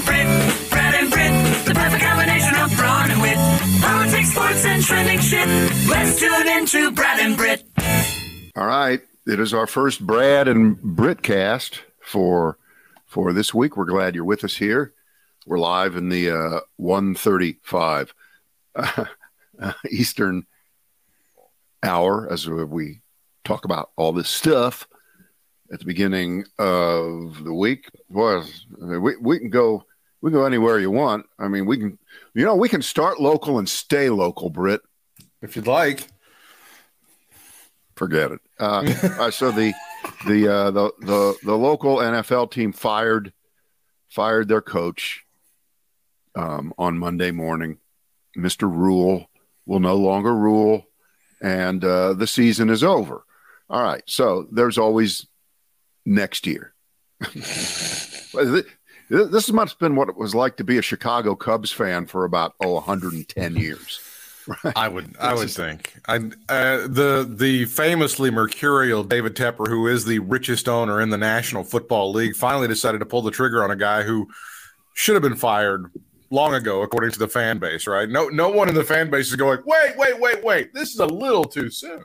and Brit, Brad and Brit, the perfect combination of brawn and wit. Politics, sports, and trending shit. Let's tune Brad and Brit. All right, it is our first Brad and Brit cast for for this week. We're glad you're with us here. We're live in the uh, 135 uh, Eastern hour as we talk about all this stuff at the beginning of the week. Well, we, we can go we can go anywhere you want. I mean, we can you know we can start local and stay local, Brit. If you'd like. Forget it. Uh, uh, so the the, uh, the the the local NFL team fired fired their coach um, on Monday morning. Mister Rhule will no longer rule, and uh, the season is over. All right. So there's always next year. this must have been what it was like to be a Chicago Cubs fan for about oh 110 years. Right? I would, I would think. I, uh, the the famously mercurial David Tepper, who is the richest owner in the National Football League, finally decided to pull the trigger on a guy who should have been fired long ago, according to the fan base. Right? No, no one in the fan base is going, wait, wait, wait, wait. This is a little too soon.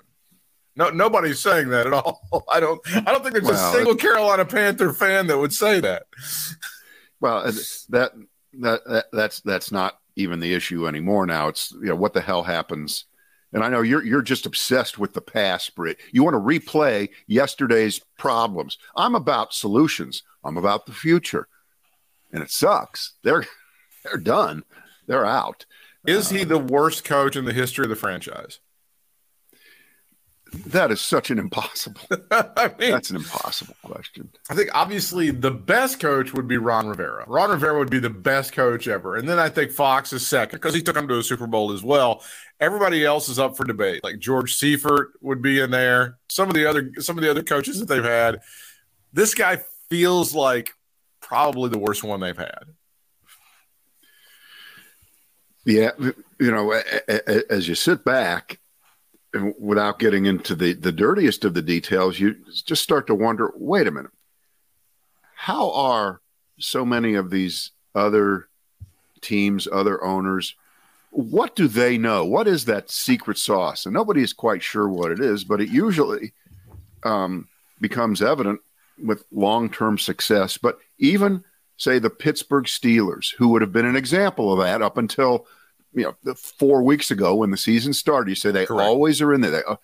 No, nobody's saying that at all. I don't. I don't think there's well, a single Carolina Panther fan that would say that. Well, that that, that that's that's not even the issue anymore. Now it's you know what the hell happens. And I know you're you're just obsessed with the past, Brit. You want to replay yesterday's problems. I'm about solutions. I'm about the future, and it sucks. They're they're done. They're out. Is he uh, the worst coach in the history of the franchise? That is such an impossible. I mean, that's an impossible question. I think obviously the best coach would be Ron Rivera. Ron Rivera would be the best coach ever, and then I think Fox is second because he took him to a Super Bowl as well. Everybody else is up for debate. Like George Seifert would be in there. Some of the other some of the other coaches that they've had. This guy feels like probably the worst one they've had. Yeah, you know, as you sit back without getting into the, the dirtiest of the details, you just start to wonder wait a minute, how are so many of these other teams, other owners, what do they know? What is that secret sauce? And nobody is quite sure what it is, but it usually um, becomes evident with long term success. But even, say, the Pittsburgh Steelers, who would have been an example of that up until you know four weeks ago when the season started. You say they Correct. always are in there. They, uh,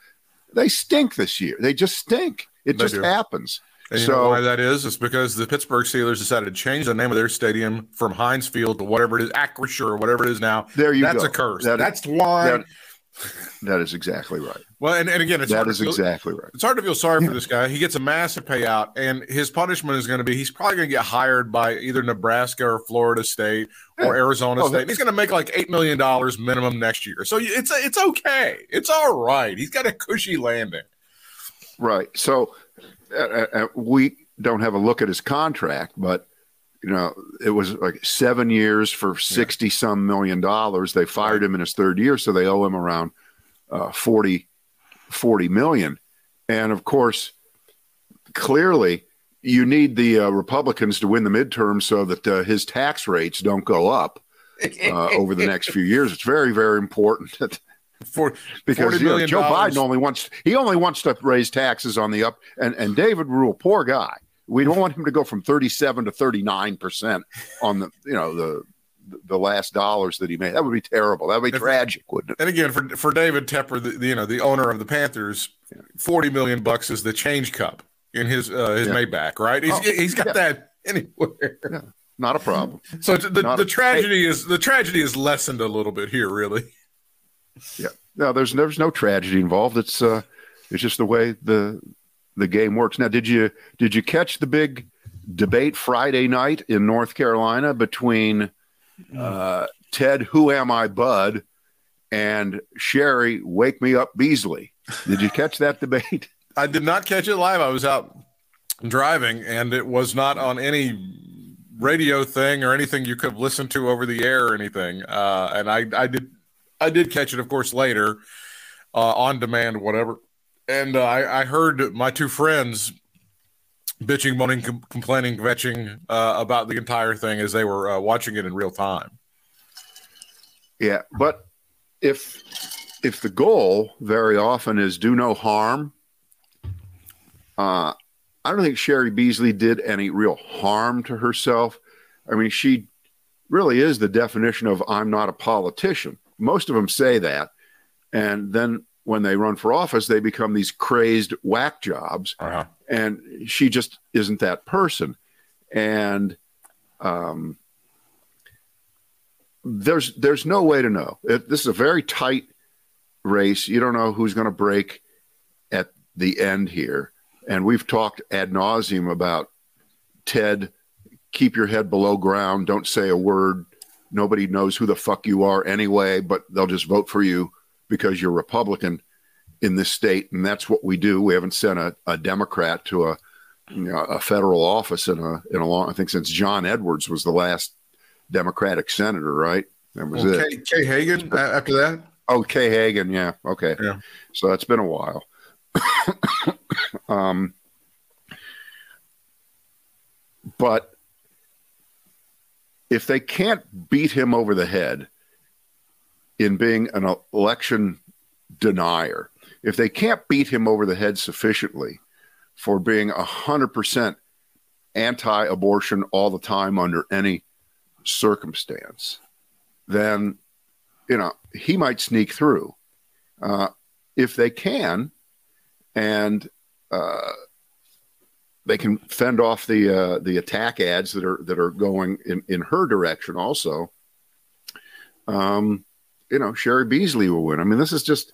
they stink this year. They just stink. It they just do. happens. And so, you know why that is? It's because the Pittsburgh Steelers decided to change the name of their stadium from Heinz Field to whatever it is, Acrisure or whatever it is now. There you That's go. That's a curse. That That's is, why. That, that is exactly right. Well, and, and again, it's that is feel, exactly right. It's hard to feel sorry for this guy. He gets a massive payout, and his punishment is going to be he's probably going to get hired by either Nebraska or Florida State or Arizona oh, State. He's going to make like eight million dollars minimum next year. So it's it's okay. It's all right. He's got a cushy landing. Right. So uh, uh, uh we don't have a look at his contract, but you know, it was like seven years for 60 yeah. some million dollars. They fired him in his third year, so they owe him around uh, 40, 40 million. And of course, clearly, you need the uh, Republicans to win the midterm so that uh, his tax rates don't go up uh, over the next few years. It's very, very important. For, because you know, Joe Biden only wants he only wants to raise taxes on the up and and David Rhule, poor guy. We don't want him to go from 37 to 39 percent on the you know the the last dollars that he made. That would be terrible. That would be tragic, wouldn't it? And again, for for David Tepper, the, you know, the owner of the Panthers, forty million bucks is the change cup in his uh, his yeah. Maybach, right? He's, oh, he's got yeah. that anywhere. Yeah. Not a problem. So the, the, the tragedy hey. is the tragedy is lessened a little bit here, really. Yeah. No, there's there's no tragedy involved. It's uh, it's just the way the the game works. Now, did you did you catch the big debate Friday night in North Carolina between uh, Ted Who Am I Bud and Cheri Wake Me Up Beasley? Did you catch that debate? I did not catch it live. I was out driving, and it was not on any radio thing or anything you could have listened to over the air or anything. Uh, and I, I did, I did catch it, of course, later uh, on demand, whatever and uh, I, I, heard my two friends bitching, moaning, com- complaining, vetching uh, about the entire thing as they were uh, watching it in real time. Yeah, but if if the goal very often is do no harm, uh, I don't think Cheri Beasley did any real harm to herself. I mean, she really is the definition of I'm not a politician. Most of them say that, and then when they run for office, they become these crazed whack jobs, Uh-huh. and she just isn't that person. And um, there's there's no way to know. It, this is a very tight race. You don't know who's going to break at the end here. And we've talked ad nauseum about Ted. Keep your head below ground. Don't say a word. Nobody knows who the fuck you are anyway, but they'll just vote for you because you're Republican in this state, and that's what we do. We haven't sent a, a Democrat to a you know, a federal office in a in a long. I think since John Edwards was the last Democratic senator, right? That was Well, it. Kay, Kay Hagan a- after that. Oh, Kay Hagan, yeah, okay. Yeah. So that's been a while. um, but if they can't beat him over the head in being an election denier, if they can't beat him over the head sufficiently for being 100% anti abortion all the time under any circumstance, then, you know, he might sneak through. Uh, if they can, and uh, they can fend off the uh, the attack ads that are that are going in, in her direction also. Um, you know, Cheri Beasley will win. I mean, this is just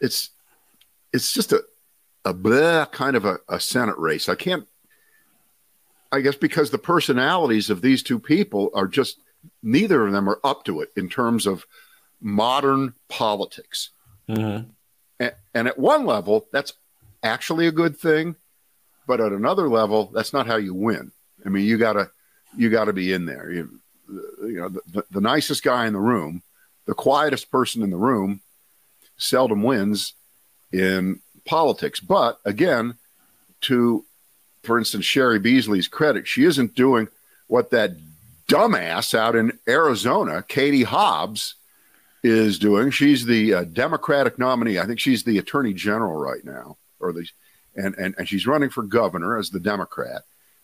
it's it's just a a blah kind of a, a Senate race. I can't I guess because the personalities of these two people are just neither of them are up to it in terms of modern politics. Mm-hmm. And, and at one level, that's actually a good thing, but at another level, that's not how you win. I mean, you gotta you gotta be in there. You, you know, the, the nicest guy in the room, the quietest person in the room, seldom wins in politics. But again, to for instance, Cheri Beasley's credit, she isn't doing what that dumbass out in Arizona, Katie Hobbs, is doing. She's the uh, Democratic nominee. I think she's the Attorney General right now, or the and and and she's running for governor as the Democrat,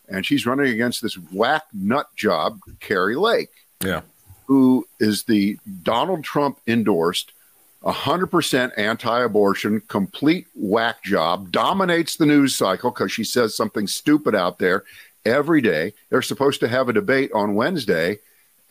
and she's running against this whack nut job, Kari Lake, Yeah. Who is the Donald Trump endorsed. 100% anti abortion, complete whack job, dominates the news cycle because she says something stupid out there every day. They're supposed to have a debate on Wednesday,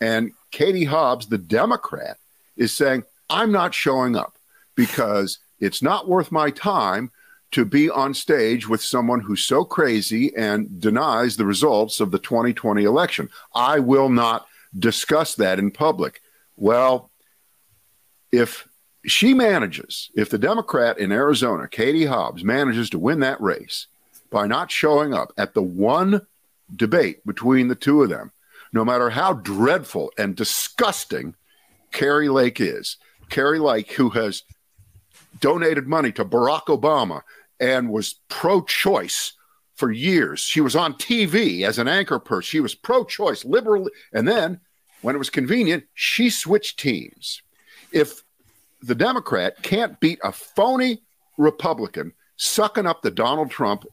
and Katie Hobbs, the Democrat, is saying, I'm not showing up because it's not worth my time to be on stage with someone who's so crazy and denies the results of the 2020 election. I will not discuss that in public. Well, if she manages, if the Democrat in Arizona, Katie Hobbs, manages to win that race by not showing up at the one debate between the two of them, no matter how dreadful and disgusting Kari Lake is, Kari Lake, who has donated money to Barack Obama and was pro choice for years. She was on TV as an anchor person. She was pro choice, liberal. And then when it was convenient, she switched teams. If the Democrat can't beat a phony Republican sucking up the Donald Trump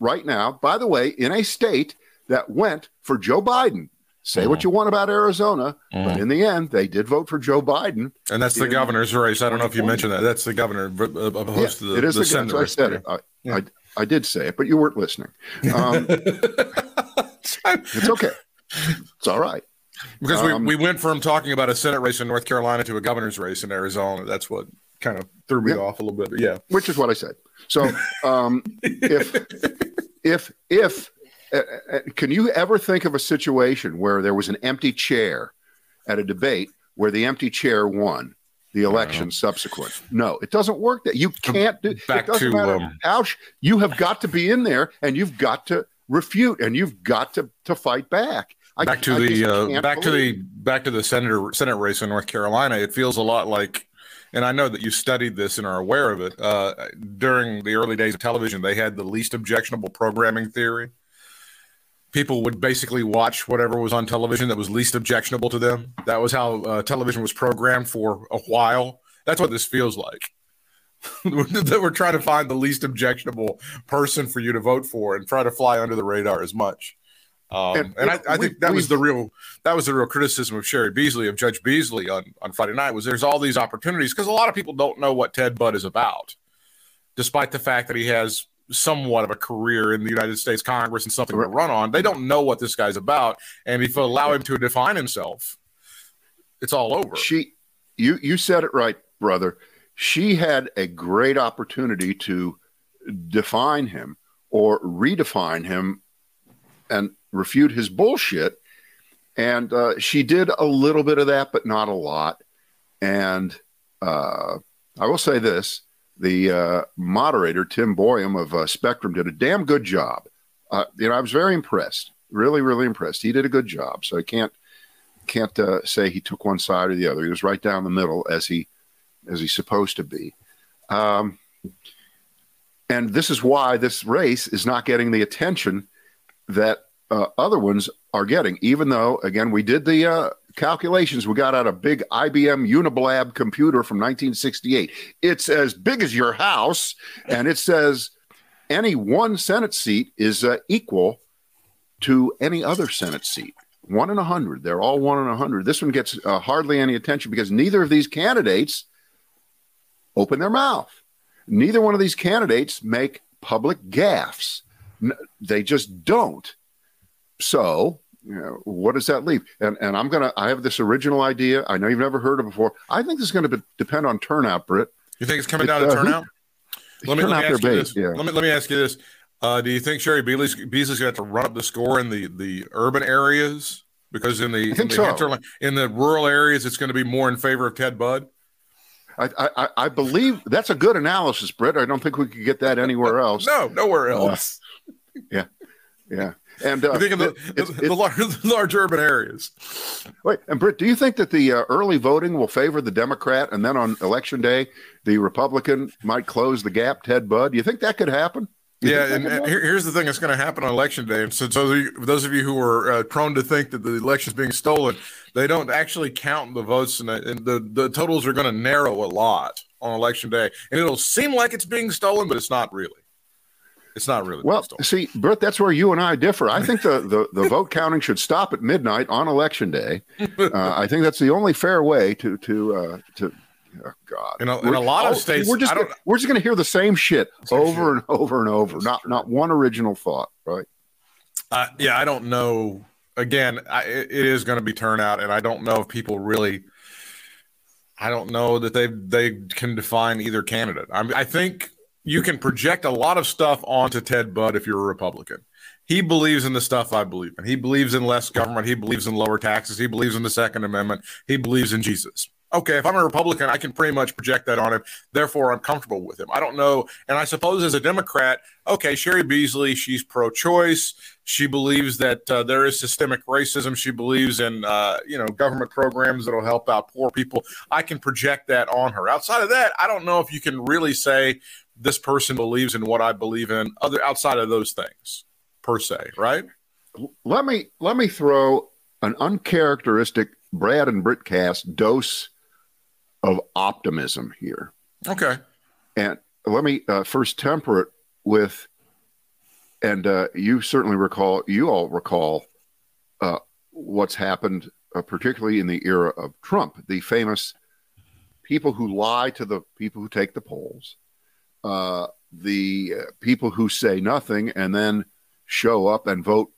right now, by the way, in a state that went for Joe Biden. Say what you want about Arizona, but in the end, they did vote for Joe Biden. And that's the governor's race. I don't know if you mentioned that. That's the governor uh, opposed to the, it is the the, Senate so I said it. I, I, I did say it, but you weren't listening. Um, it's okay. It's all right. Because Um, we, we went from talking about a Senate race in North Carolina to a governor's race in Arizona. That's what kind of threw me Yeah. off a little bit. But yeah. which is what I said. So, um, if if if uh, uh, can you ever think of a situation where there was an empty chair at a debate where the empty chair won the election subsequent? No, it doesn't work. That you can't do. Back it doesn't to, matter um, sh- you have got to be in there and you've got to refute and you've got to to fight back. I, back to I the uh, back to the back to the senator senate race in North Carolina. It feels a lot like and I know that you studied this and are aware of it. Uh, during the early days of television, they had the least objectionable programming theory. People would basically watch whatever was on television that was least objectionable to them. That was how uh, television was programmed for a while. That's what this feels like. that we're trying to find the least objectionable person for you to vote for and try to fly under the radar as much. Um, and, and I, I we, think that was the real that was the real criticism of Cheri Beasley of Judge Beasley on, on Friday night was there's all these opportunities because a lot of people don't know what Ted Budd is about, despite the fact that he has somewhat of a career in the United States Congress and something to run on. They don't know what this guy's about, and if you allow him to define himself, it's all over. She, you, you said it right, brother she had a great opportunity to define him or redefine him and refute his bullshit. And uh, she did a little bit of that, but not a lot. And uh, I will say this the uh, moderator, Tim Boyum of uh, Spectrum, did a damn good job. Uh, you know, I was very impressed, really, really impressed. He did a good job. So I can't can't uh, say he took one side or the other. He was right down the middle as he as he's supposed to be. Um, and this is why this race is not getting the attention that uh, other ones are getting, even though, again, we did the uh, calculations. We got out a big IBM Uniblab computer from 1968. It's as big as your house, and it says any one Senate seat is uh, equal to any other Senate seat. One in a hundred. They're all one in a hundred. This one gets uh, hardly any attention because neither of these candidates open their mouth. Neither one of these candidates make public gaffes. They just don't. So, you know, what does that leave? And, and I'm going to, I have this original idea. I know you've never heard it before. I think this is going to depend on turnout, Britt. You think it's coming down to uh, turnout? Let me, let me ask you base, this. Yeah. Let me, let me ask you this. Uh, do you think Cheri Beasley's, Beasley's going to have to run up the score in the, the urban areas? Because in the, in the, so. hinterland, in the rural areas, it's going to be more in favor of Ted Budd? I, I, I believe that's a good analysis, Britt. I don't think we could get that anywhere else. no, nowhere else. Uh, yeah, yeah. And uh, you think of the, it, the, the, large, the, large, urban areas. Wait, and Britt, do you think that the uh, early voting will favor the Democrat, and then on election day, the Republican might close the gap? Ted Budd, do you think that could happen? yeah, and, and here, here's the thing that's going to happen on election day. And so, so those of you who are uh, prone to think that the election is being stolen, they don't actually count the votes, and, and the, the totals are going to narrow a lot on election day. And it'll seem like it's being stolen, but it's not really. It's not really. Well, see, Britt, that's where you and I differ. I think the, the, the vote counting should stop at midnight on election day. Uh, I think that's the only fair way to to uh, to oh God. In a, in a lot of states, we're just we're just going to hear the same shit same over shit. and over and over. Not not one original thought, right? Uh, yeah, I don't know. Again, I, it is going to be turnout, and I don't know if people really. I don't know that they they can define either candidate. I, mean, I think you can project a lot of stuff onto Ted Budd if you're a Republican. He believes in the stuff I believe in. He believes in less government. He believes in lower taxes. He believes in the Second Amendment. He believes in Jesus okay, if I'm a Republican, I can pretty much project that on him. Therefore, I'm comfortable with him. I don't know. And I suppose as a Democrat, okay, Cheri Beasley, she's pro choice. She believes that uh, there is systemic racism. She believes in, uh, you know, government programs that will help out poor people. I can project that on her. Outside of that, I don't know if you can really say this person believes in what I believe in other outside of those things per se, right? Let me let me throw an uncharacteristic Brad and Britt cast dose of optimism here. Okay. And let me uh, first temper it with, and uh, you certainly recall, you all recall uh, what's happened, uh, particularly in the era of Trump, the famous people who lie to the people who take the polls, uh, the uh, people who say nothing and then show up and vote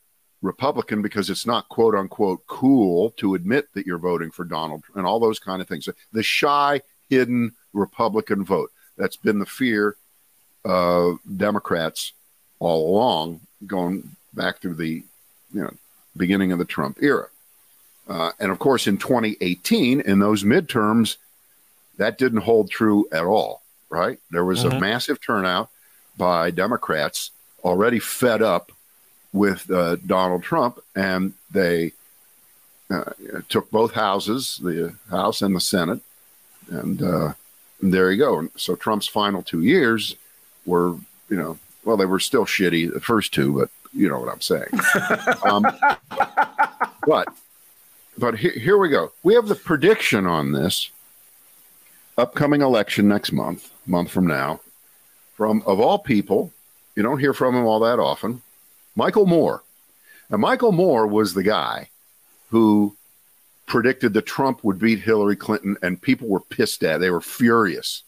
Republican because it's not quote unquote cool to admit that you're voting for Donald and all those kind of things. The shy, hidden Republican vote. That's been the fear of Democrats all along, going back through the you know beginning of the Trump era. Uh, and of course, in 2018, in those midterms, that didn't hold true at all. Right? There was mm-hmm. a massive turnout by Democrats already fed up with uh, Donald Trump, and they uh, took both houses, the House and the Senate, and uh, there you go. So Trump's final two years were, you know, well, they were still shitty the first two, but you know what I'm saying. um, but but here, here we go. We have the prediction on this upcoming election next month, month from now, from of all people, you don't hear from him all that often, Michael Moore. Now, Michael Moore was the guy who predicted that Trump would beat Hillary Clinton, and people were pissed at. They were furious.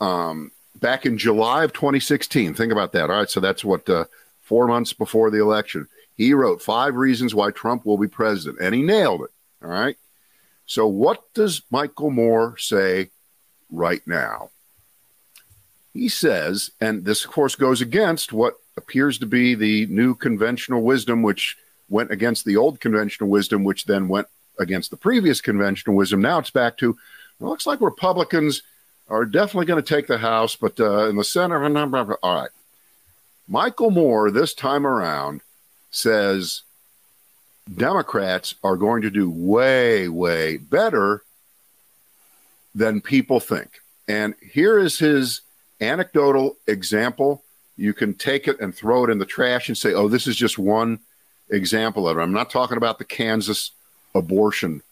Um, back in July of 2016, think about that. All right, so that's what uh, four months before the election. He wrote five reasons why Trump will be president, and he nailed it. All right. So, what does Michael Moore say right now? He says, and this, of course, goes against what appears to be the new conventional wisdom, which went against the old conventional wisdom, which then went against the previous conventional wisdom. Now it's back to, it looks like Republicans are definitely going to take the House, but uh, in the Senate, all right. Michael Moore, this time around, says Democrats are going to do way, way better than people think. And here is his anecdotal example. You can take it and throw it in the trash and say, oh, this is just one example of it. I'm not talking about the Kansas abortion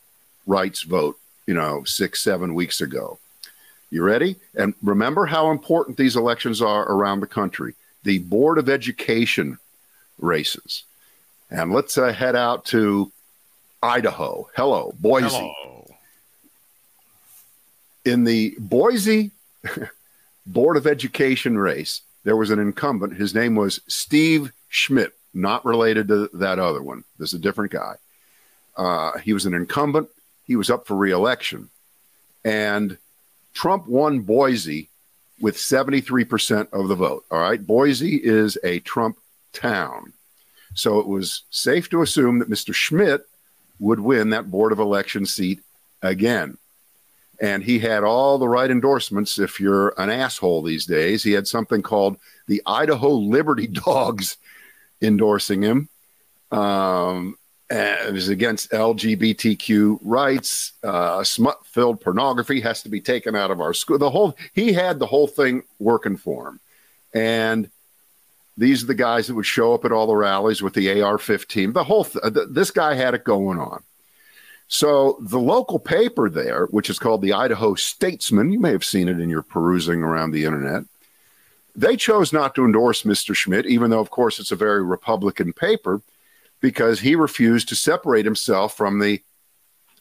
rights vote, you know, six, seven weeks ago. You ready? And remember how important these elections are around the country. The Board of Education races. And let's uh, head out to Idaho. Hello, Boise. Hello. In the Boise Board of Education race, there was an incumbent. His name was Steve Schmidt, not related to that other one. This is a different guy. Uh, he was an incumbent. He was up for reelection. And Trump won Boise with 73% of the vote. All right. Boise is a Trump town. So it was safe to assume that Mr. Schmidt would win that Board of Election seat again. And he had all the right endorsements. If you're an asshole these days, he had something called the Idaho Liberty Dogs endorsing him. Um, it was against LGBTQ rights. Uh, smut-filled pornography has to be taken out of our school. The whole he had the whole thing working for him, and these are the guys that would show up at all the rallies with the AR-15. The whole th- this guy had it going on. So the local paper there, which is called the Idaho Statesman, you may have seen it in your perusing around the internet. They chose not to endorse Mr. Schmidt, even though, of course, it's a very Republican paper, because he refused to separate himself from the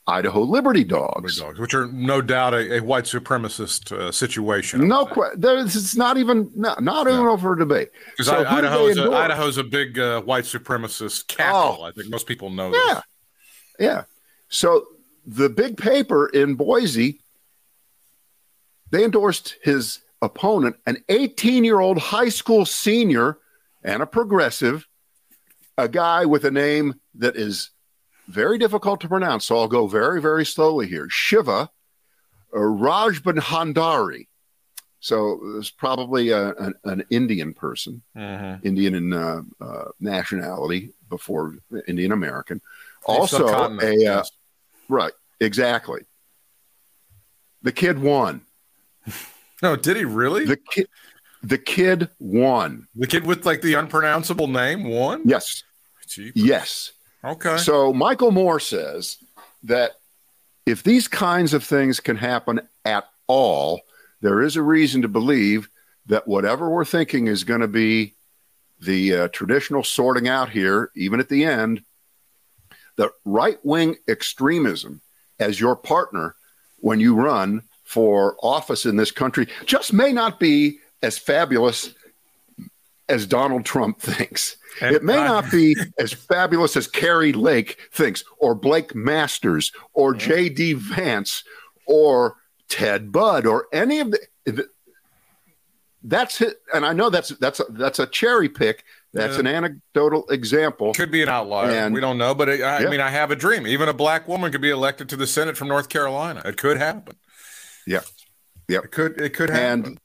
Idaho Liberty Dogs, dogs which are no doubt a, a white supremacist uh, situation. No, question. it's not even not, not even over a debate. Because so Idaho's, a, Idaho's a big uh, white supremacist capital. Oh, I think most people know. Yeah, this. yeah. So the big paper in Boise, they endorsed his opponent, an 18 year old high school senior and a progressive, a guy with a name that is very difficult to pronounce. So I'll go very, very slowly here. Shiva Rajbandari. So it's probably a, an, an, Indian person, mm-hmm. Indian in uh, uh, nationality before Indian American. Also, a uh, right, exactly. The kid won. No, did he really? The kid, the kid won. The kid with like the unpronounceable name won. Yes. Jeepers. Yes. Okay. So Michael Moore says that if these kinds of things can happen at all, there is a reason to believe that whatever we're thinking is going to be the uh, traditional sorting out here, even at the end, the right wing extremism as your partner when you run for office in this country just may not be as fabulous as Donald Trump thinks. And it may I, not be as fabulous as Kari Lake thinks, or Blake Masters, or J.D. Vance, or Ted Budd, or any of the. the that's it, and I know that's that's a, that's a cherry pick. That's yeah. an anecdotal example. Could be an outlier. And, we don't know, but it, I, yeah. I mean, I have a dream. Even a black woman could be elected to the Senate from North Carolina. It could happen. Yeah, yeah, it could. It could happen. And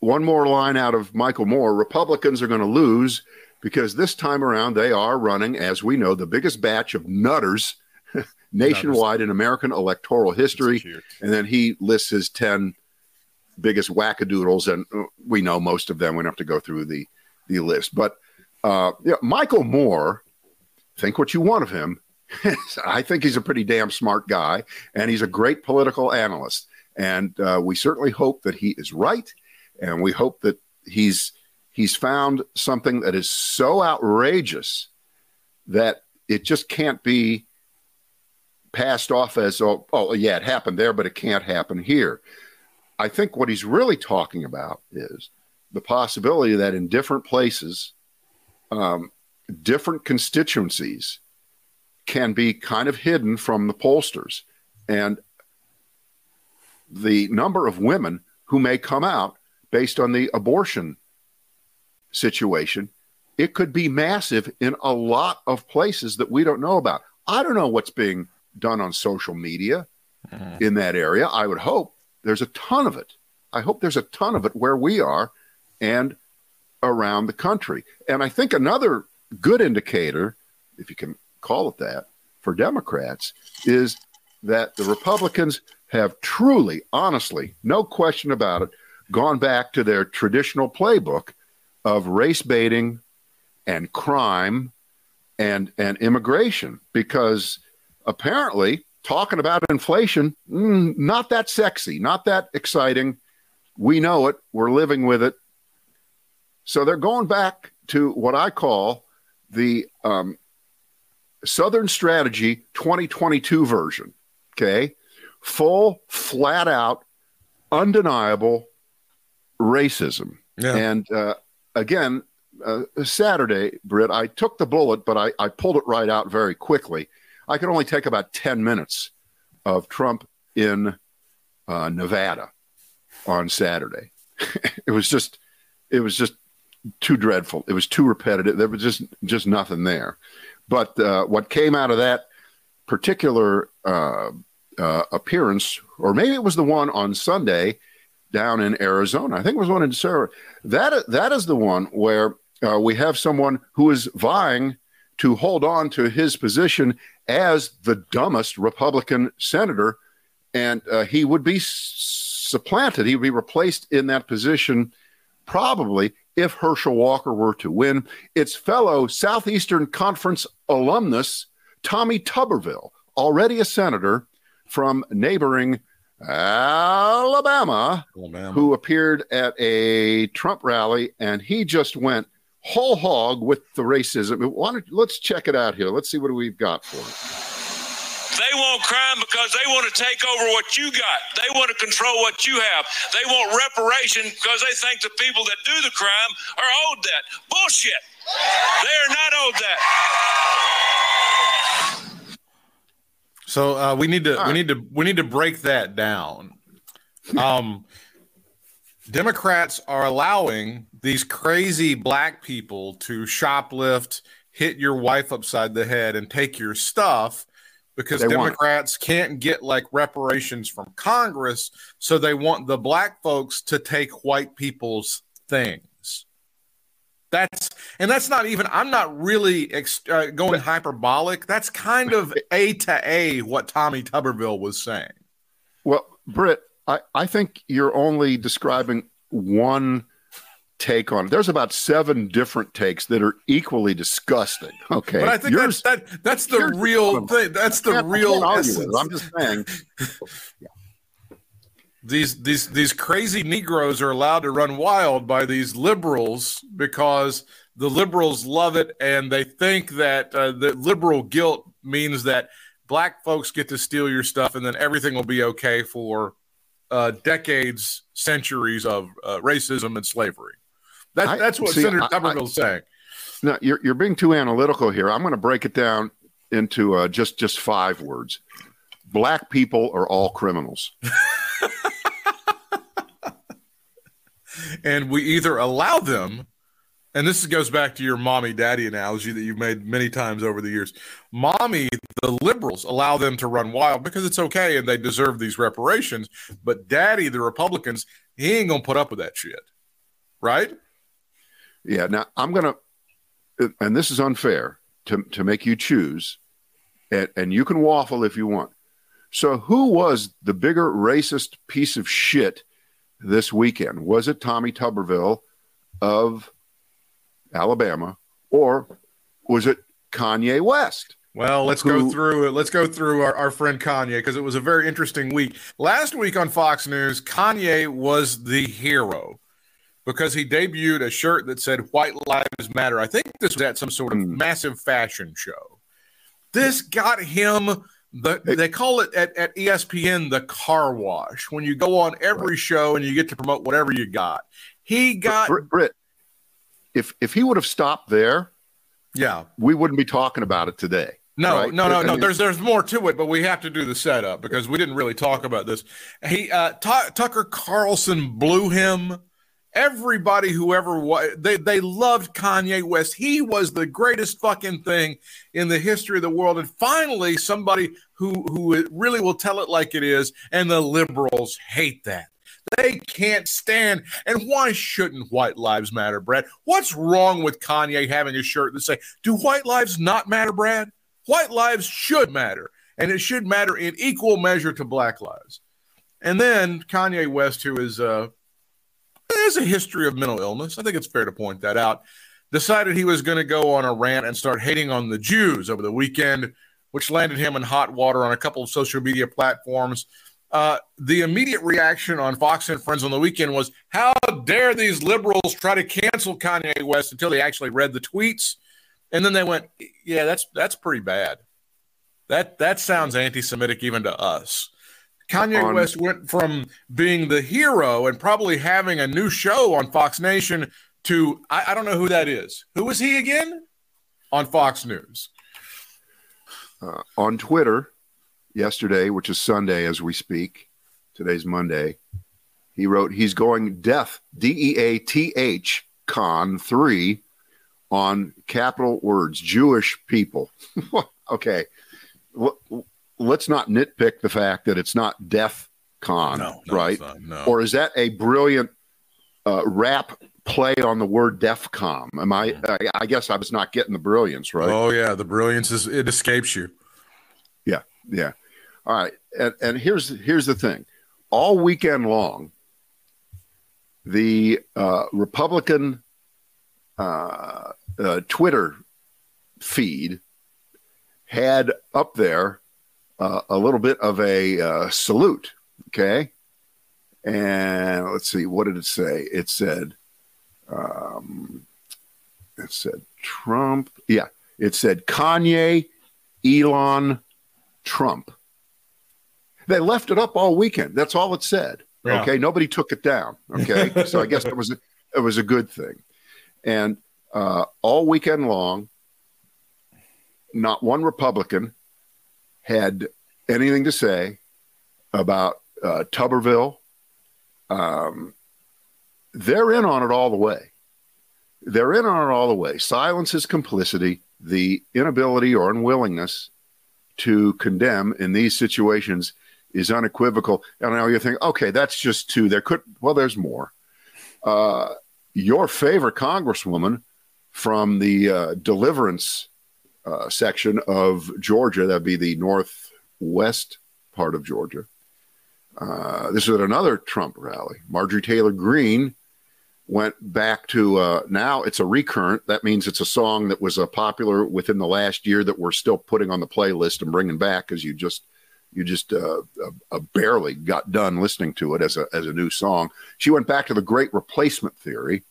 one more line out of Michael Moore: Republicans are going to lose because this time around they are running, as we know, the biggest batch of nutters nationwide nutters. in American electoral history. And then he lists his 10 biggest wackadoodles, and uh, we know most of them. We don't have to go through the the list, but uh, yeah, Michael Moore. Think what you want of him. I think he's a pretty damn smart guy, and he's a great political analyst. And uh, we certainly hope that he is right, and we hope that he's he's found something that is so outrageous that it just can't be passed off as oh, oh yeah it happened there but it can't happen here. I think what he's really talking about is the possibility that in different places um, different constituencies can be kind of hidden from the pollsters. And the number of women who may come out based on the abortion situation it could be massive in a lot of places that we don't know about i don't know what's being done on social media mm-hmm. in that area. I would hope there's a ton of it. I hope there's a ton of it where we are and around the country. And I think another good indicator, if you can call it that, for Democrats is that the Republicans have truly, honestly, no question about it, gone back to their traditional playbook of race baiting and crime and and immigration because apparently talking about inflation, mm, not that sexy, not that exciting. We know it, we're living with it. So they're going back to what I call the um, Southern Strategy 2022 version. Okay. Full, flat out, undeniable racism. Yeah. And uh, again, uh, Saturday, Britt, I took the bullet, but I, I pulled it right out very quickly. I could only take about 10 minutes of Trump in uh, Nevada on Saturday. it was just, it was just too dreadful. It was too repetitive. There was just, just nothing there. But uh, what came out of that particular uh, uh, appearance, or maybe it was the one on Sunday down in Arizona. I think it was one in Sarah. That that is the one where uh, we have someone who is vying to hold on to his position as the dumbest Republican senator, and uh, he would be supplanted. He would be replaced in that position probably if Herschel Walker were to win. It's fellow Southeastern Conference alumnus Tommy Tuberville, already a senator from neighboring Alabama, Alabama, who appeared at a Trump rally, and he just went whole hog with the racism. Why let's check it out here. Let's see what we've got for it. They want crime because they want to take over what you got. They want to control what you have. They want reparation because they think the people that do the crime are owed that. Bullshit. They are not owed that. So uh, we need to right. we need to we need to break that down. Um, Democrats are allowing these crazy black people to shoplift, hit your wife upside the head, and take your stuff because they Democrats can't get like reparations from Congress. So they want the black folks to take white people's things. That's and that's not even. I'm not really ex, uh, going hyperbolic. That's kind of a to a what Tommy Tuberville was saying. Well, Britt, I, I think you're only describing one take on it. There's about seven different takes that are equally disgusting. Okay, but I think yours, that's that that's the real thing. That's the real. I'm just saying. yeah. These these these crazy Negroes are allowed to run wild by these liberals because the liberals love it and they think that uh, the liberal guilt means that black folks get to steal your stuff and then everything will be okay for uh, decades, centuries of uh, racism and slavery. That, I, that's what see, Senator Tuberville's saying. No, you're, you're being too analytical here. I'm going to break it down into uh, just just five words. Black people are all criminals. and we either allow them and this goes back to your mommy daddy analogy that you've made many times over the years. Mommy, the liberals allow them to run wild because it's okay and they deserve these reparations. But daddy, the Republicans, he ain't gonna put up with that shit. Right? Yeah. Now I'm gonna and this is unfair to, to make you choose, and, and you can waffle if you want. So who was the bigger racist piece of shit this weekend? Was it Tommy Tuberville of Alabama, or was it Kanye West? Well, let's Who- go through it. Let's go through our, our friend Kanye because it was a very interesting week. Last week on Fox News, Kanye was the hero because he debuted a shirt that said White Lives Matter. I think this was at some sort of Hmm. massive fashion show. This got him the they call it at, at ESPN the car wash when you go on every show and you get to promote whatever you got. He got Brit, Brit, if if he would have stopped there, yeah. we wouldn't be talking about it today. No, right? no, no, I no. mean- There's there's more to it, but we have to do the setup because we didn't really talk about this. He uh, Tu- Tucker Carlson blew him. Everybody, whoever wa- they they loved Kanye West. He was the greatest fucking thing in the history of the world. And finally, somebody who who really will tell it like it is. And the liberals hate that. They can't stand. And why shouldn't white lives matter, Brad? What's wrong with Kanye having a shirt that say, "Do white lives not matter, Brad?" White lives should matter, and it should matter in equal measure to black lives. And then Kanye West, who is uh, has a history of mental illness, I think it's fair to point that out, decided he was going to go on a rant and start hating on the Jews over the weekend, which landed him in hot water on a couple of social media platforms. Uh, the immediate reaction on Fox and Friends on the weekend was, "How dare these liberals try to cancel Kanye West?" Until they actually read the tweets, and then they went, "Yeah, that's that's pretty bad. That that sounds anti-Semitic even to us." Kanye On- West went from being the hero and probably having a new show on Fox Nation to I, I don't know who that is. Who was he again? On Fox News. uh, on Twitter yesterday, which is Sunday as we speak. Today's Monday. He wrote he's going death D E A T H con three on capital words Jewish people. okay, L- let's not nitpick the fact that it's not death con, right? not. no. Or is that a brilliant uh, rap play on the word DEFCON? Am I, I? I guess I was not getting the brilliance, right? Oh yeah, the brilliance is it escapes you. Yeah, yeah. All right, and and here's here's the thing. All weekend long, the uh, Republican uh, uh, Twitter feed had up there uh, a little bit of a uh, salute. Okay, and let's see, what did it say? It said, um, it said Trump. Yeah, it said Kanye, Elon, Trump. They left it up all weekend. That's all it said. Yeah. Okay, nobody took it down. Okay, so I guess it was a, it was a good thing. And uh, all weekend long, not one Republican had anything to say about uh, Tuberville. Um, they're in on it all the way. They're in on it all the way. Silence is complicity. The inability or unwillingness to condemn in these situations is unequivocal. And now you think, okay, that's just two. There could, well, there's more. Uh, your favorite congresswoman from the uh, deliverance uh, section of Georgia, that'd be the northwest part of Georgia. Uh, this is another Trump rally. Marjorie Taylor Greene went back to uh, now it's a recurrent. That means it's a song that was uh, popular within the last year that we're still putting on the playlist and bringing back because you just you just uh, uh, uh, barely got done listening to it as a as a new song. She went back to the Great Replacement Theory,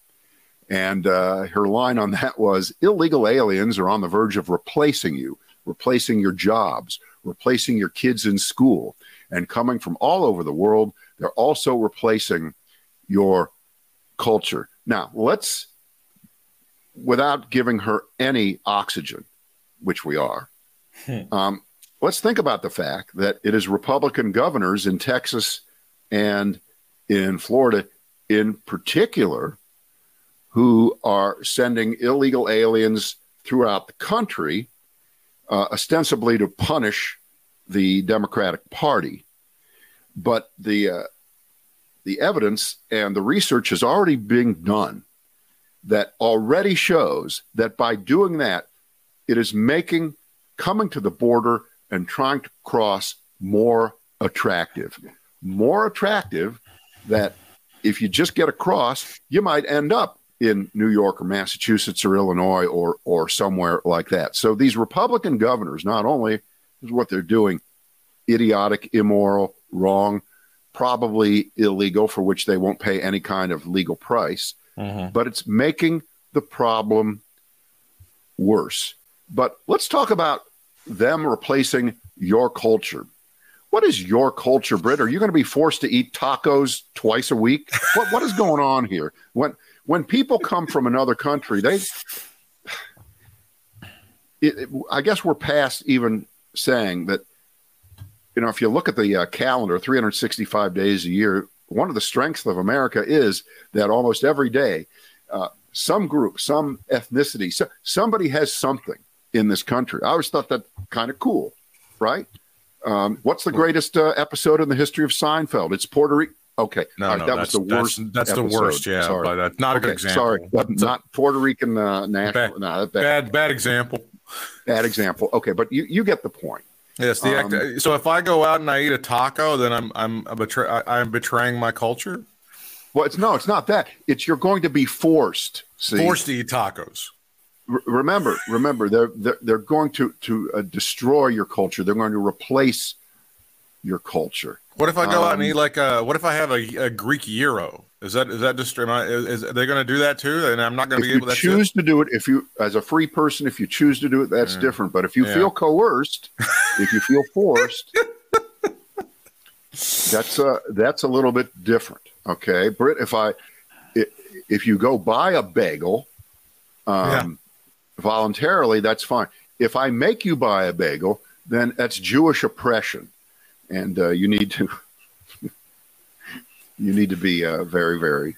and uh, her line on that was: "Illegal aliens are on the verge of replacing you, replacing your jobs, replacing your kids in school, and coming from all over the world. They're also replacing your culture." Now, let's, without giving her any oxygen, which we are, um, let's think about the fact that it is Republican governors in Texas and in Florida, in particular, who are sending illegal aliens throughout the country, uh, ostensibly to punish the Democratic Party. But the uh, the evidence and the research has already been done that already shows that by doing that, it is making coming to the border and trying to cross more attractive. More attractive that if you just get across, you might end up in New York or Massachusetts or Illinois or or somewhere like that. So these Republican governors, not only is what they're doing idiotic, immoral, wrong, probably illegal, for which they won't pay any kind of legal price, Mhm. but it's making the problem worse. But let's talk about them replacing your culture. What is your culture, Brit? Are you going to be forced to eat tacos twice a week? What what is going on here? When when people come from another country, they it, it- I guess we're past even saying that you know if you look at the uh, calendar 365 days a year one of the strengths of america is that almost every day uh, some group some ethnicity so, somebody has something in this country. I always thought that kind of cool right? Um, what's the greatest uh, episode in the history of seinfeld? It's puerto rico okay No, right, no, that was the worst That's, that's the worst. Yeah, Sorry. but that's not a good example. sorry but a not puerto rican uh, national Bad- no, bad, bad, bad example. bad example okay but you, you get the point Yes, the act, Um, so if I go out and I eat a taco, then I'm I'm betray, I, I'm betraying my culture. Well, it's no, it's not that. It's you're going to be forced. See, Forced to eat tacos. R- remember, remember, they're they're, they're going to to uh, destroy your culture. They're going to replace your culture. What if I go out and Um, eat like a? What if I have a, a Greek gyro? Is that is that just am I, is, is they going to do that too? And I'm not going to be able to choose to do it, if you as a free person, if you choose to do it, that's Yeah. different. But if you Yeah. feel coerced, if you feel forced, that's a that's a little bit different. Okay, Britt, if I i- if you go buy a bagel um, voluntarily, that's fine. If I make you buy a bagel, then that's Jewish oppression, and uh, you need to you need to be uh, very very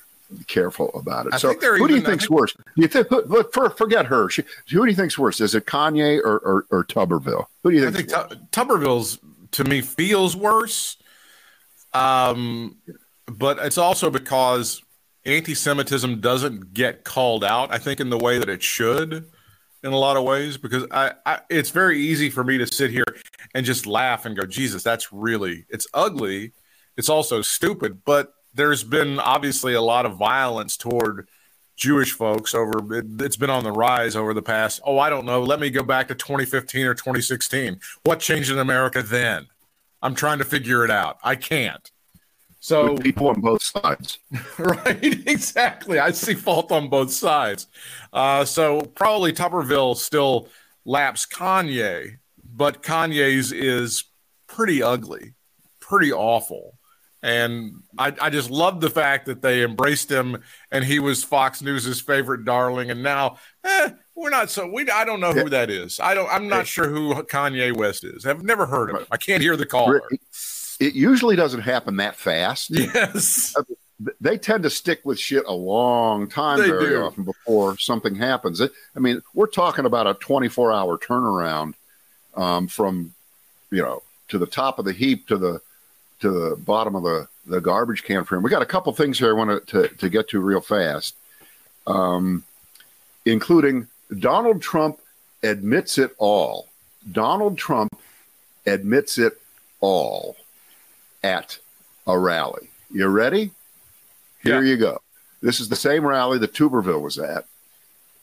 careful about it. I so, who do you think's think- worse? Do you think? Look, for, forget her. She, who do you think's worse? Is it Kanye or or, or Tuberville? Who do you think? I think? think Tu- Tuberville's to me feels worse. Um, but it's also because anti-Semitism doesn't get called out. I think in the way that it should, in a lot of ways, because I, I it's very easy for me to sit here and just laugh and go, Jesus, that's really it's ugly. It's also stupid, but there's been obviously a lot of violence toward Jewish folks over it, it's been on the rise over the past oh I don't know let me go back to 2015 or 2016 what changed in America then? I'm trying to figure it out. I can't so With people on both sides. right exactly I see fault on both sides uh, so probably Tuberville still laps Kanye but Kanye's is pretty ugly pretty awful and I, I just love the fact that they embraced him and he was Fox News's favorite darling. And now, eh, we're not so we I don't know who that is. I don't I'm not sure who Kanye West is. I've never heard of him. I can't hear the caller. It, usually doesn't happen that fast. Yes. They tend to stick with shit a long time They very do. often before something happens. I mean, we're talking about a 24 hour turnaround um, from, you know, to the top of the heap to the to the bottom of the, the garbage can for him. We got a couple things here I want to, to, to get to real fast, um, including Donald Trump admits it all. Donald Trump admits it all at a rally. You ready? Here Yeah. you go. This is the same rally that Tuberville was at.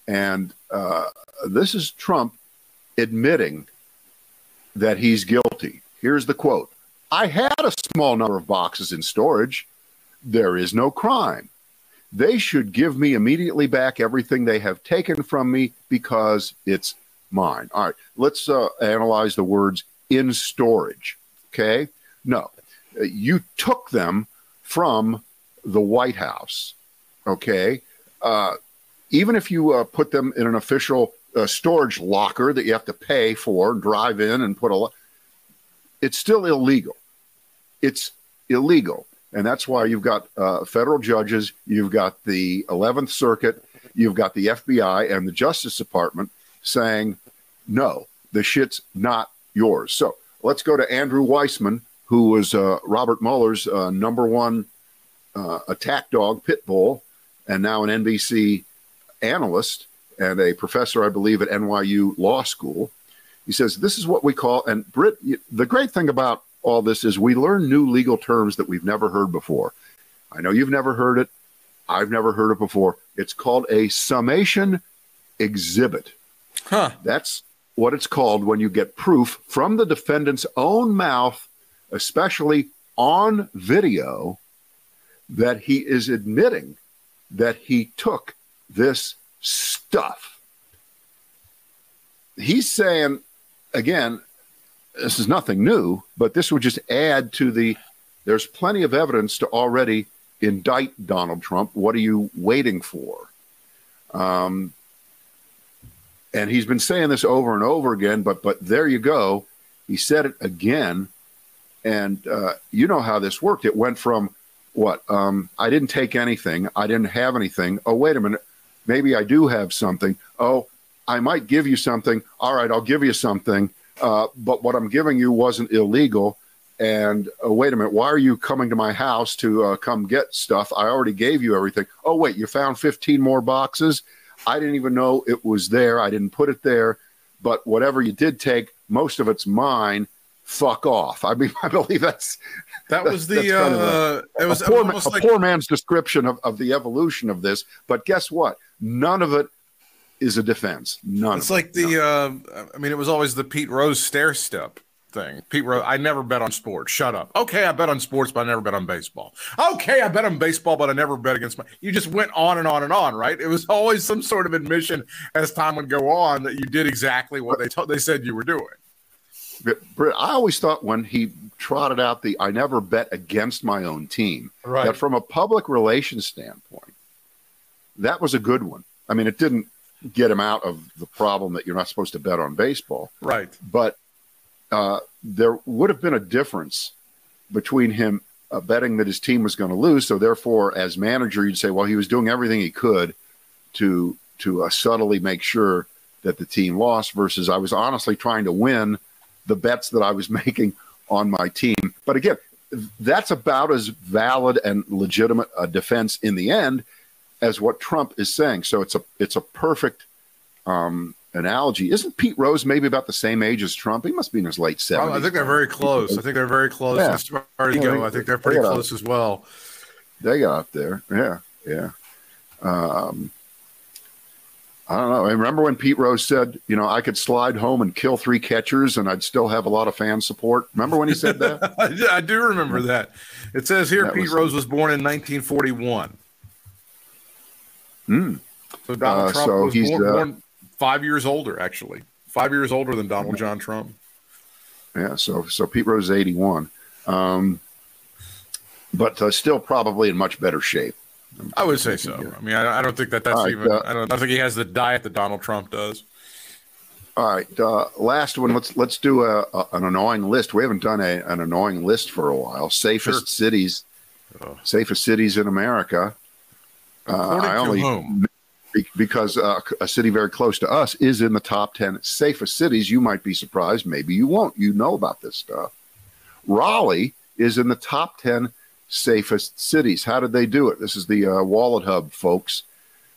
And uh, this is Trump admitting that he's guilty. Here's the quote I had a small number of boxes in storage. There is no crime. They should give me immediately back everything they have taken from me because it's mine. All right, let's uh, analyze the words in storage. Okay, no, you took them from the White House. Okay, uh, even if you uh, put them in an official uh, storage locker that you have to pay for, drive in and put a, lo- it's still illegal. It's illegal. And that's why you've got uh, federal judges, you've got the 11th Circuit, you've got the FBI and the Justice Department saying, no, the shit's not yours. So let's go to Andrew Weissman, who was uh, Robert Mueller's uh, number one uh, attack dog, pit bull, and now an NBC analyst and a professor, I believe, at NYU Law School. He says, This is what we call, and Britt, the great thing about all this is we learn new legal terms that we've never heard before. I know you've never heard it. I've never heard it before. It's called a summation exhibit. Huh. That's what it's called when you get proof from the defendant's own mouth, especially on video, that he is admitting that he took this stuff. He's saying, again, this is nothing new, but this would just add to the there's plenty of evidence to already indict Donald Trump. What are you waiting for? Um, and he's been saying this over and over again, but but there you go. He said it again, and uh, you know how this worked. It went from what um, I didn't take anything, I didn't have anything. Oh wait a minute, maybe I do have something. Oh, I might give you something. All right, I'll give you something. Uh, but what I'm giving you wasn't illegal. And uh, wait a minute, why are you coming to my house to uh, come get stuff? I already gave you everything. Oh, wait, you found 15 more boxes? I didn't even know it was there. I didn't put it there. But whatever you did take, most of it's mine. Fuck off. I mean, I believe that's That was that's the. kind of Uh, it was a poor, a like poor man's description of, of the evolution of this. But guess what? None of it is a defense. None. It's like it. the. Uh, I mean, it was always the Pete Rose stair step thing. Pete Rose. I never bet on sports. Shut up. Okay, I bet on sports, but I never bet on baseball. Okay, I bet on baseball, but I never bet against my. You just went on and on and on, right? It was always some sort of admission as time would go on that you did exactly what they told they said you were doing. I always thought when he trotted out the I never bet against my own team, Right. that from a public relations standpoint, that was a good one. I mean, it didn't get him out of the problem that you're not supposed to bet on baseball, Right. but uh, there would have been a difference between him uh, betting that his team was going to lose. So therefore, as manager, you'd say, well, he was doing everything he could to to uh, subtly make sure that the team lost. Versus, I was honestly trying to win the bets that I was making on my team. But again, that's about as valid and legitimate a defense in the end as what Trump is saying. So it's a it's a perfect um, analogy. Isn't Pete Rose maybe about the same age as Trump? He must be in his late seventies. I think they're very close. I think they're very close. Yeah. As far as go, they- I think they're pretty a- close as well. they got up there. Yeah, yeah. Um, I don't know. I remember when Pete Rose said, you know, I could slide home and kill three catchers and I'd still have a lot of fan support. Remember when he said that? I do- remember that. It says here That Pete was- Rose was born in 1941. Hmm. So Donald Uh, Trump so was he's, born, uh, born five years older, actually. Five years older than Donald John Trump. Yeah. So, so Pete Rose is 81. Um, but uh, still probably in much better shape. I would say so. I mean, I, I don't think that that's right, even. uh, I don't. I think he has the diet that Donald Trump does. All right, uh, last one. Let's let's do a, a an annoying list. We haven't done a, an annoying list for a while. Safest Sure. cities, Oh. safest cities in America. Uh, I only whom? because uh, a city very close to us is in the top ten safest cities. You might be surprised. Maybe you won't. You know about this stuff. Raleigh is in the top ten safest cities. How did they do it? This is the uh, WalletHub folks.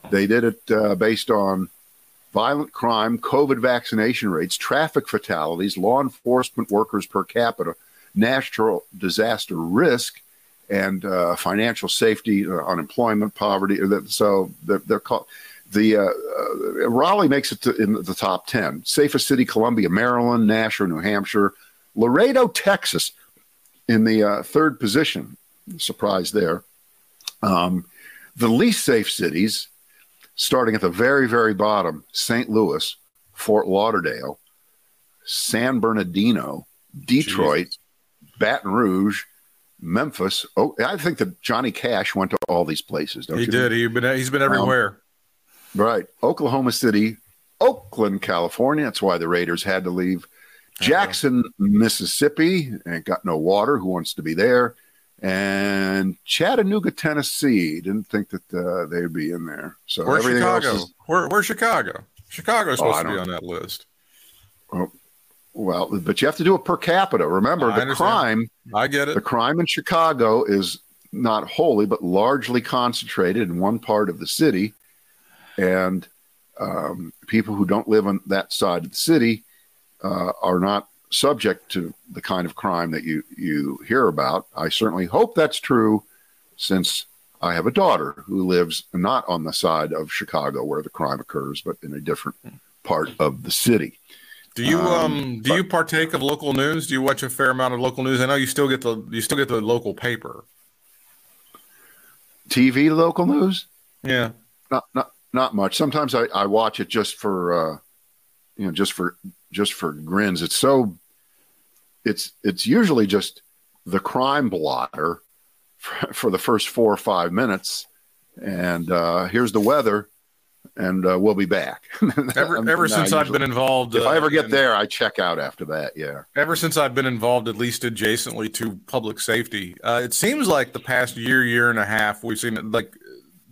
They did it uh, based on violent crime, COVID vaccination rates, traffic fatalities, law enforcement workers per capita, natural disaster risk, and uh, financial safety, uh, unemployment, poverty. uh, So they're, they're called. The uh, Raleigh makes it to, in the top ten. Safest city: Columbia, Maryland, Nashua, New Hampshire, Laredo, Texas, in the third position. Surprise there. Um, the least safe cities, starting at the very, very bottom: St. Louis, Fort Lauderdale, San Bernardino, Detroit, Baton Rouge, Memphis. Oh, I think that Johnny Cash went to all these places. Don't He you? did. He been. He's been everywhere. Right. Oklahoma City, Oakland, California. That's why the Raiders had to leave. Jackson, Mississippi, and got no water. Who wants to be there? And Chattanooga, Tennessee. Didn't think that uh, they'd be in there. So Where's everything Chicago? else is Where, where's Chicago? Chicago's Oh, supposed to be on that list. well, but you have to do it per capita. Remember, I the understand. crime I get it. The crime in Chicago is not wholly, but largely concentrated in one part of the city. And um, people who don't live on that side of the city uh, are not subject to the kind of crime that you, you hear about. I certainly hope that's true. since I have a daughter who lives not on the side of Chicago where the crime occurs, but in a different part of the city. Do you um, Um, do you partake of local news? Do you watch a fair amount of local news? I know you still get the you still get the local paper. TV local news? Yeah. Not not not much. Sometimes I, I watch it just for uh, you know just for just for grins. It's so it's it's usually just the crime blotter for, for the first four or five minutes, and uh, here's the weather, and uh, we'll be back. Ever, ever I since I've been involved, if I uh, ever get in- there, I check out after that. Yeah. ever since I've been involved, at least adjacently to public safety, uh, it seems like the past year, year and a half, we've seen like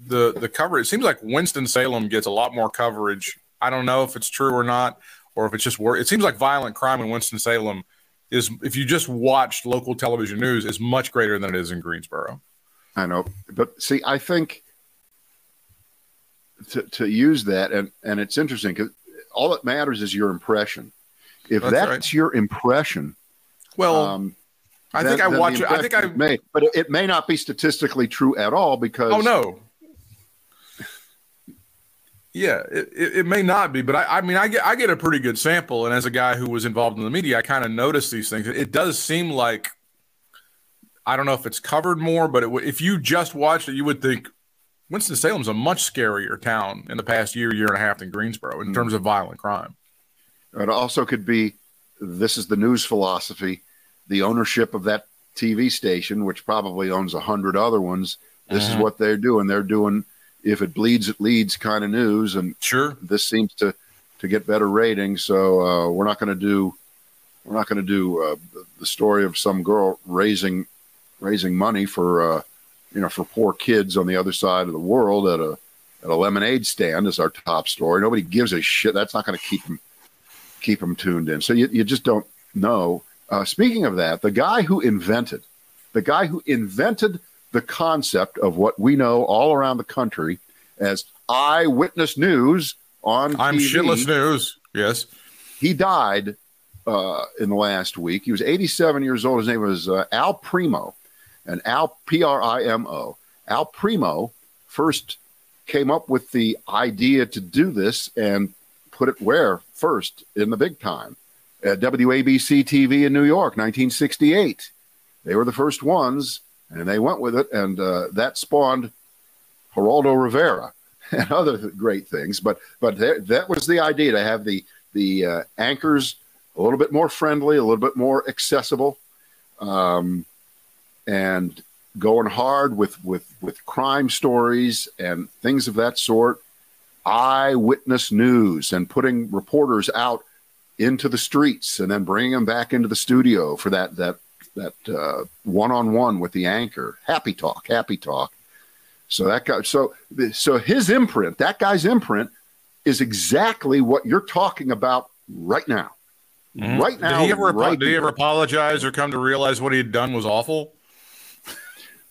the the cover. It seems like Winston Salem gets a lot more coverage. I don't know if it's true or not, or if it's just wor It seems like violent crime in Winston Salem is, if you just watched local television news, is much greater than it is in Greensboro. I know, but see, I think to, to use that, and and it's interesting because all that matters is your impression. If That's that's, right. your impression, Well, um, I think I then watch. it. I think I. may, but it may not be statistically true at all because Oh no. Yeah, it, it, it may not be, but I, I mean, I get I get a pretty good sample, and as a guy who was involved in the media, I kind of notice these things. It does seem like I don't know if it's covered more, but it, if you just watched it, you would think Winston Salem's a much scarier town in the past year, year and a half than Greensboro in terms of violent crime. It also could be this is the news philosophy, the ownership of that TV station, which probably owns a hundred other ones. This is Mhm. what they're doing. They're doing if it bleeds, it leads kind of news, and Sure, this seems to to get better ratings. So uh, we're not going to do we're not going to do uh, the- the story of some girl raising raising money for uh, you know for poor kids on the other side of the world at a at a lemonade stand is our top story. Nobody gives a shit. That's not going to keep them keep them tuned in. So you you just don't know. Uh, speaking of that, the guy who invented the guy who invented the concept of what we know all around the country as eyewitness news on I'm TV, shitless news. Yes, he died uh, in the last week. He was 87 years old. His name was uh, Al Primo, and Al P R I M O. Al Primo first came up with the idea to do this and put it where first in the big time at WABC TV in New York, 1968. They were the first ones, and they went with it, and uh, that spawned Geraldo Rivera and other great things. But but there, that was the idea to have the the uh, anchors a little bit more friendly, a little bit more accessible, um, and going hard with with with crime stories and things of that sort. Eyewitness news and putting reporters out into the streets and then bringing them back into the studio for that that that uh, one-on-one with the anchor. Happy talk, happy talk. So that guy, so so his imprint, that guy's imprint, is exactly what you're talking about right now. Right now, Mm-hmm. did he ever right did he ever apologize or come to realize what he had done was awful?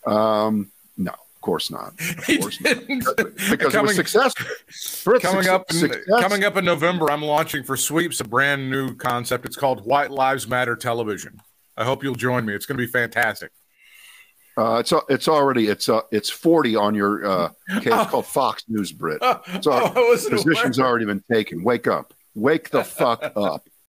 Um, no, of course not. Of He course not. didn't. Because it Coming- was successful. Coming suc- up in, success- coming up in November, I'm launching for Sweeps a brand new concept. It's called White Lives Matter Television. I hope you'll join me. It's going to be fantastic. Uh, it's it's already it's uh, it's forty on your uh, case It's called Fox News, Britt. So Oh, position's aware. already been taken. Wake up, wake the fuck up.